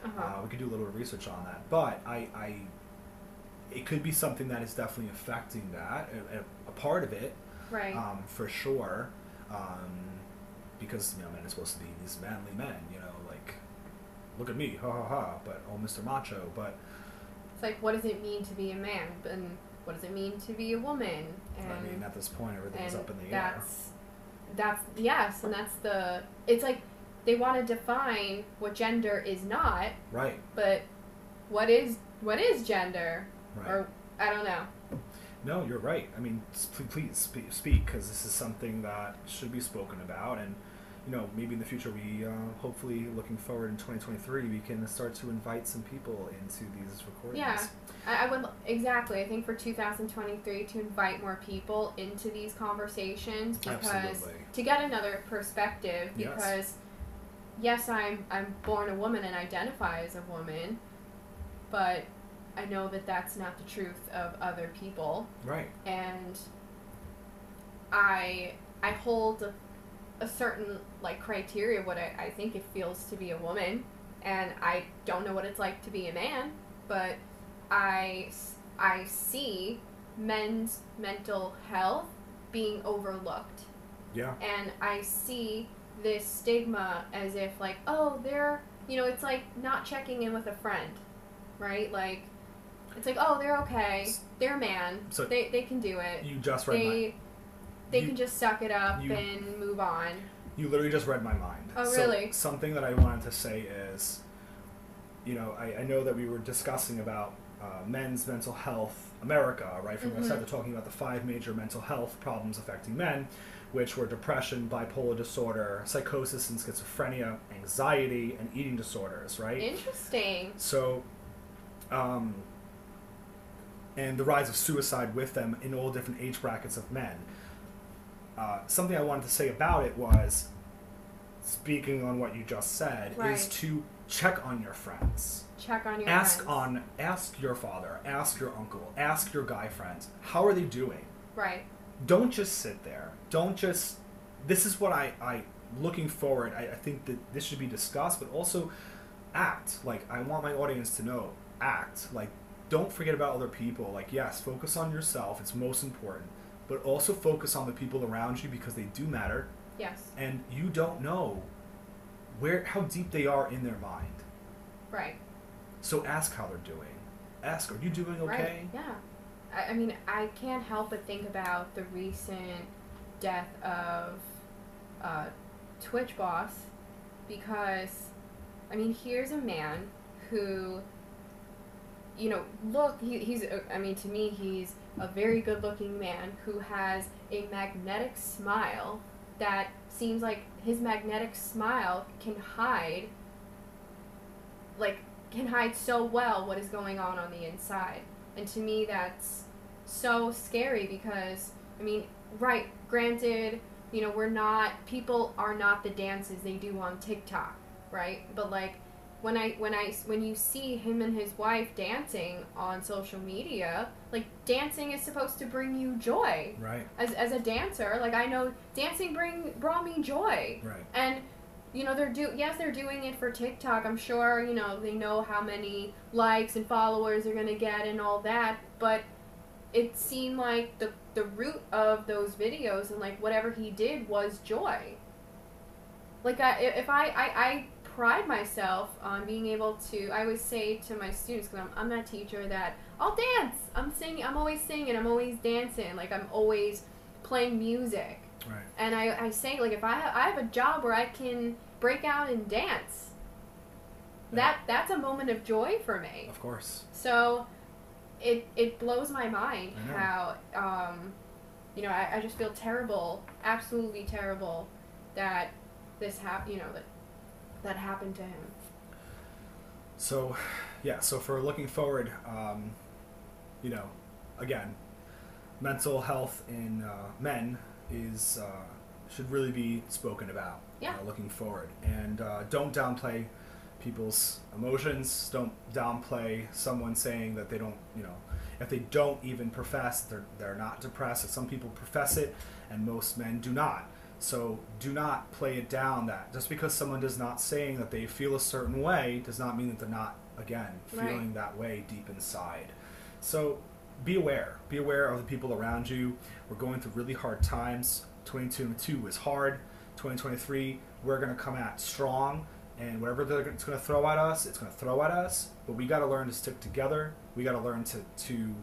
Uh-huh. Uh, we could do a little research on that, but I, I, it could be something that is definitely affecting that, a, a, part of it, right um, for sure. Um, because you know, men are supposed to be these manly men, you know, like, look at me, ha ha ha. But oh, Mr. Macho. But it's like what does it mean to be a man and what does it mean to be a woman and I mean, at this point, everything's up in the air. that's that's yes and that's the it's like they want to define what gender is not Right. but what is what is gender Right. or i don't know No, you're right. I mean, please speak because this is something that should be spoken about, and you know, maybe in the future, we uh, hopefully looking forward in 2023, we can start to invite some people into these recordings. Yeah. I, I would exactly i think for 2023 to invite more people into these conversations because Absolutely. to get another perspective Yes. because yes i'm i'm born a woman and identify as a woman but i know that that's not the truth of other people Right. and I I hold a, certain like criteria of what I, I think it feels to be a woman, and I don't know what it's like to be a man, but I I see men's mental health being overlooked, Yeah. and I see this stigma as if like oh they're you know it's like not checking in with a friend, right like. It's like, oh, they're okay. They're a man. So- they, they can do it You just read they they you- can just suck it up you- and move on. You literally just read my mind. Oh, So, really? something that I wanted to say is, you know, I, I know that we were discussing about uh, men's mental health, America, right? From the Mhm. start, talking about the five major mental health problems affecting men. which were depression, bipolar disorder, psychosis and schizophrenia, anxiety, and eating disorders, right? Interesting. So, um, and the rise of suicide with them in all different age brackets of men. Uh, something I wanted to say about it was, speaking on what you just said, is to check on your friends. Check on your ask friends. on, ask your father, ask your uncle, ask your guy friends, how are they doing? Right. don't just sit there. Don't just. This is what I I looking forward. I, I think that this should be discussed, but also act. Like I want my audience to know act. Like don't forget about other people. Like yes, focus on yourself. It's most important, but also focus on the people around you because they do matter, Yes. and you don't know where how deep they are in their mind. Right. So ask how they're doing. Ask, are you doing okay? Right. Yeah. I, I mean, I can't help but think about the recent death of uh, Twitch Boss because, I mean, here's a man who, you know, look, he, he's, I mean, to me, he's a very good looking man who has a magnetic smile that seems like his magnetic smile can hide, like, can hide so well what is going on on the inside. And to me, that's so scary because, I mean, right, granted, you know, we're not, people are not the dances they do on TikTok, right? But like, when I, when I, when you see him and his wife dancing on social media, like, dancing is supposed to bring you joy. Right. As, as a dancer, like, I know dancing bring, brought me joy. Right. And you know they're do yes they're doing it for TikTok. I'm sure you know they know how many likes and followers they're gonna get and all that. But it seemed like the the root of those videos and like whatever he did was joy. Like I if I I, I pride myself on being able to. I always say to my students because I'm I'm that teacher that I'll dance. I'm singing. I'm always singing. I'm always dancing. Like I'm always playing music. Right. And I, I say like if I have, I have a job where I can break out and dance, that that's a moment of joy for me. Of course. So it it blows my mind how um, you know I, I just feel terrible, absolutely terrible that this hap you know that that happened to him. So, yeah. So for looking forward, um, you know, again, mental health in uh, men is uh, should really be spoken about. Yeah. Uh, looking forward, and uh, don't downplay people's emotions. Don't downplay someone saying that they don't. You know, if they don't even profess, they're they're not depressed. Some people profess it, and most men do not. So do not play it down that just because someone does not saying that they feel a certain way does not mean that they're not again Right. feeling that way deep inside. So be aware. Be aware of the people around you. We're going through really hard times. 2022 is hard. 2023 we're going to come at strong and whatever they're- it's going to throw at us, it's going to throw at us, but we got to learn to stick together. We got to learn to to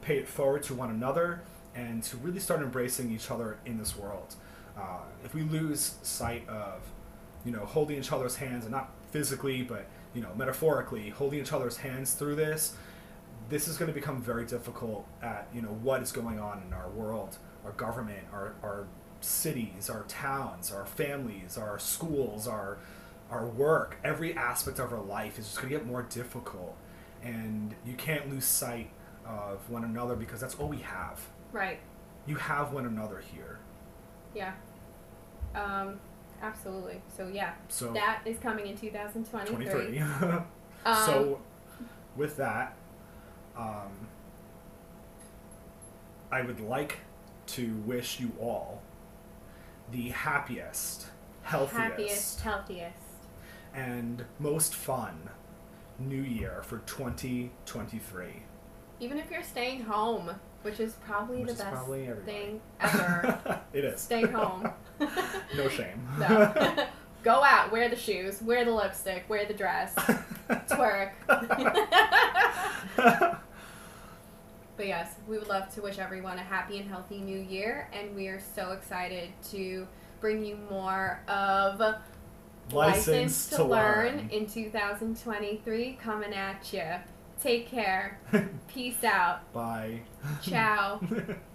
pay it forward to one another and to really start embracing each other in this world. Uh, if we lose sight of, you know, holding each other's hands and not physically, but you know, metaphorically, holding each other's hands through this, this is going to become very difficult at you know what is going on in our world, our government, our our cities, our towns, our families, our schools, our our work. Every aspect of our life is just going to get more difficult, and you can't lose sight of one another because that's all we have. Right. You have one another here. Yeah. Um, absolutely. So yeah, So that is coming in 2023. 23. Um, so, with that, um, I would like to wish you all the happiest, healthiest, happiest, healthiest. and most fun new year for 2023. Even if you're staying home, which is probably Which the is best probably thing ever. it is. Stay home. no shame. no. Go out, wear the shoes, wear the lipstick, wear the dress, twerk. But yes, we would love to wish everyone a happy and healthy new year, and we are so excited to bring you more of License to learn. in 2023 coming at you. Take care. Peace out. Bye. Ciao.